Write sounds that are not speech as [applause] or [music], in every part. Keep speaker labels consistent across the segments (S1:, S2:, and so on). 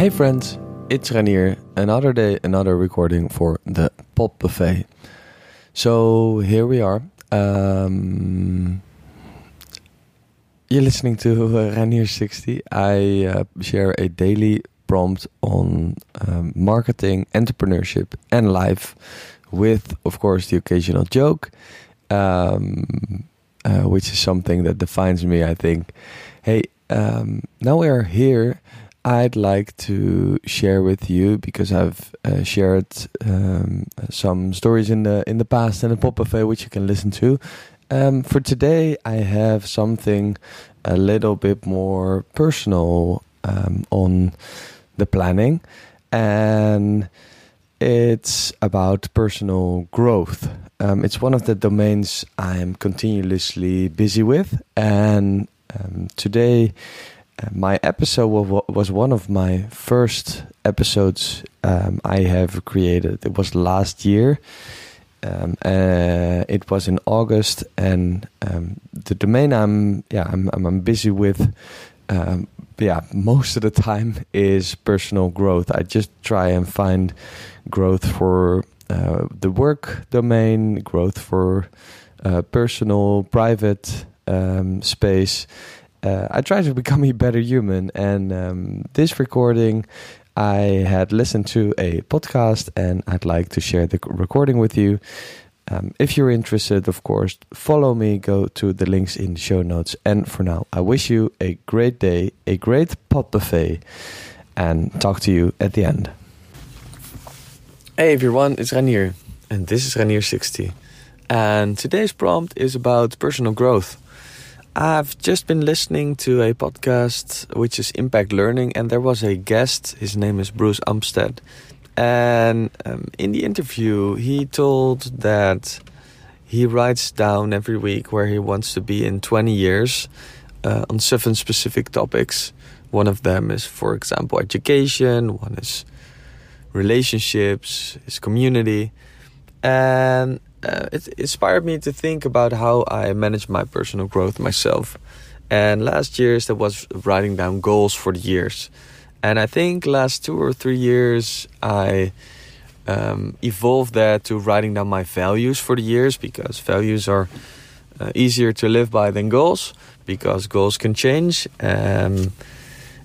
S1: Hey friends, it's Ranier. Another day, another recording for the Pod Buffet. So here we are. Um, you're listening to uh, Ranier 60. I uh, share a daily prompt on um, marketing, entrepreneurship, and life, with, of course, the occasional joke, um, uh, which is something that defines me, I think. Hey, um, now we are here I'd like to share with you because I've uh, shared um, some stories in the in the past and a Pod Buffet which you can listen to. Um, for today, I have something a little bit more personal um, on the planning, and it's about personal growth. Um, it's one of the domains I'm continuously busy with, and um, today my episode was one of my first episodes um, I have created. It was last year. Um, uh, it was in August, and um, the domain I'm yeah I'm I'm, busy with. Um, yeah, most of the time is personal growth. I just try and find growth for uh, the work domain, growth for uh, personal, private um, space, uh, I try to become [laughs] a better human. And um, this recording, I had listened to a podcast, and I'd like to share the recording with you. Um, if you're interested, of course, follow me, go to the links in the show notes. And for now, I wish you a great day, a great Pod Buffet, and talk to you at the end. Hey everyone, it's Ranier, and this is Ranier60. And today's prompt is about personal growth. I've just been listening to a podcast which is Impact Learning, and there was a guest. His name is Bruce Umstead. And um, in the interview, he told that he writes down every week where he wants to be in 20 years uh, on seven specific topics. One of them is, for example, education, one is relationships, his community. And uh, it inspired me to think about how I manage my personal growth myself. And last year's that was writing down goals for the years. And I think last two or three years I um, evolved that to writing down my values for the years because values are uh, easier to live by than goals because goals can change um,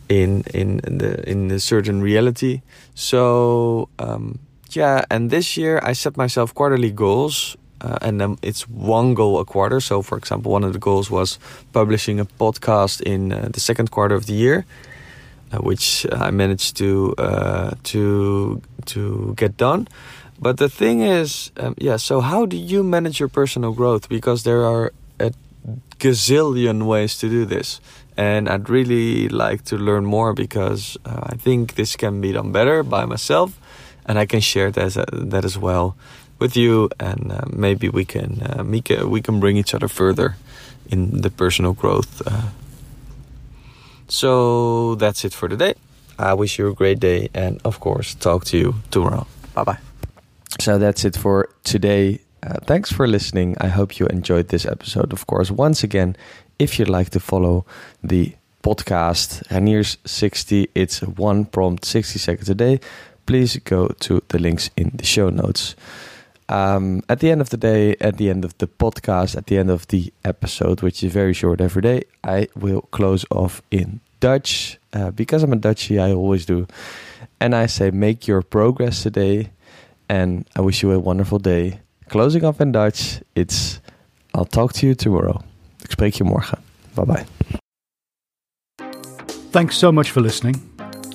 S1: in in the in a certain reality. So um, yeah, and this year I set myself quarterly goals. Uh, and then it's one goal a quarter. So, for example, one of the goals was publishing a podcast in uh, the second quarter of the year, uh, which I managed to uh, to to get done. But the thing is, um, yeah. So, how do you manage your personal growth? Because there are a gazillion ways to do this, and I'd really like to learn more because uh, I think this can be done better by myself and I can share that as, that as well with you, and uh, maybe we can uh, we can we can bring each other further in the personal growth. Uh. So that's it for today. I wish you a great day, and of course, talk to you tomorrow. Bye bye. So that's it for today. Uh, thanks for listening. I hope you enjoyed this episode. Of course, once again, if you'd like to follow the podcast Ranier's 60, it's one prompt, 60 seconds a day please go to the links in the show notes. Um, at the end of the day, at the end of the podcast, at the end of the episode, which is very short every day, I will close off in Dutch. Uh, because I'm a Dutchie, I always do. And I say, make your progress today. And I wish you a wonderful day. Closing off in Dutch, it's I'll talk to you tomorrow. Ik spreek je morgen. Bye bye.
S2: Thanks so much for listening.